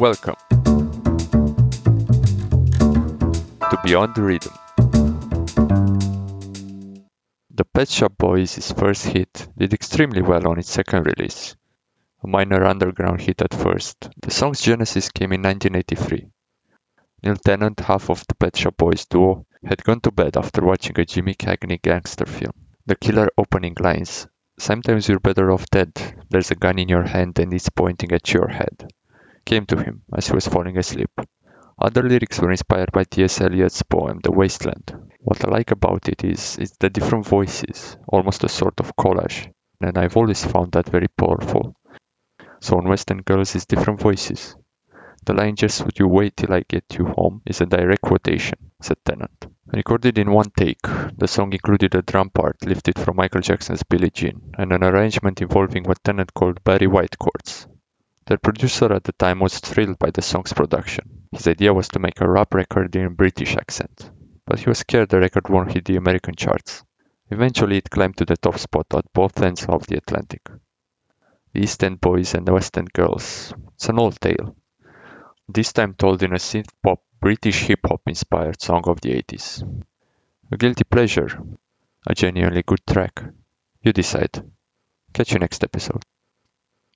Welcome to Beyond the Rhythm. The Pet Shop Boys' first hit did extremely well on its second release, a minor underground hit at first. The song's genesis came in 1983. Neil Tennant, half of the Pet Shop Boys duo, had gone to bed after watching a Jimmy Cagney gangster film. The killer opening lines, Sometimes you're better off dead, there's a gun in your hand and it's pointing at your head, came to him as he was falling asleep. Other lyrics were inspired by T.S. Eliot's poem The Wasteland. What I like about it is, it's the different voices, almost a sort of collage, and I've always found that very powerful. So on West End Girls is different voices. The line just would you wait till I get you home is a direct quotation, said Tennant. Recorded in one take, the song included a drum part lifted from Michael Jackson's Billie Jean and an arrangement involving what Tennant called Barry White chords. The producer at the time was thrilled by the song's production. His idea was to make a rap record in British accent, but he was scared the record won't hit the American charts. Eventually, it climbed to the top spot at both ends of the Atlantic. The East End Boys and the West End Girls. It's an old tale. This time told in a synth pop British hip hop inspired song of the 80s. A guilty pleasure, a genuinely good track. You decide. Catch you next episode.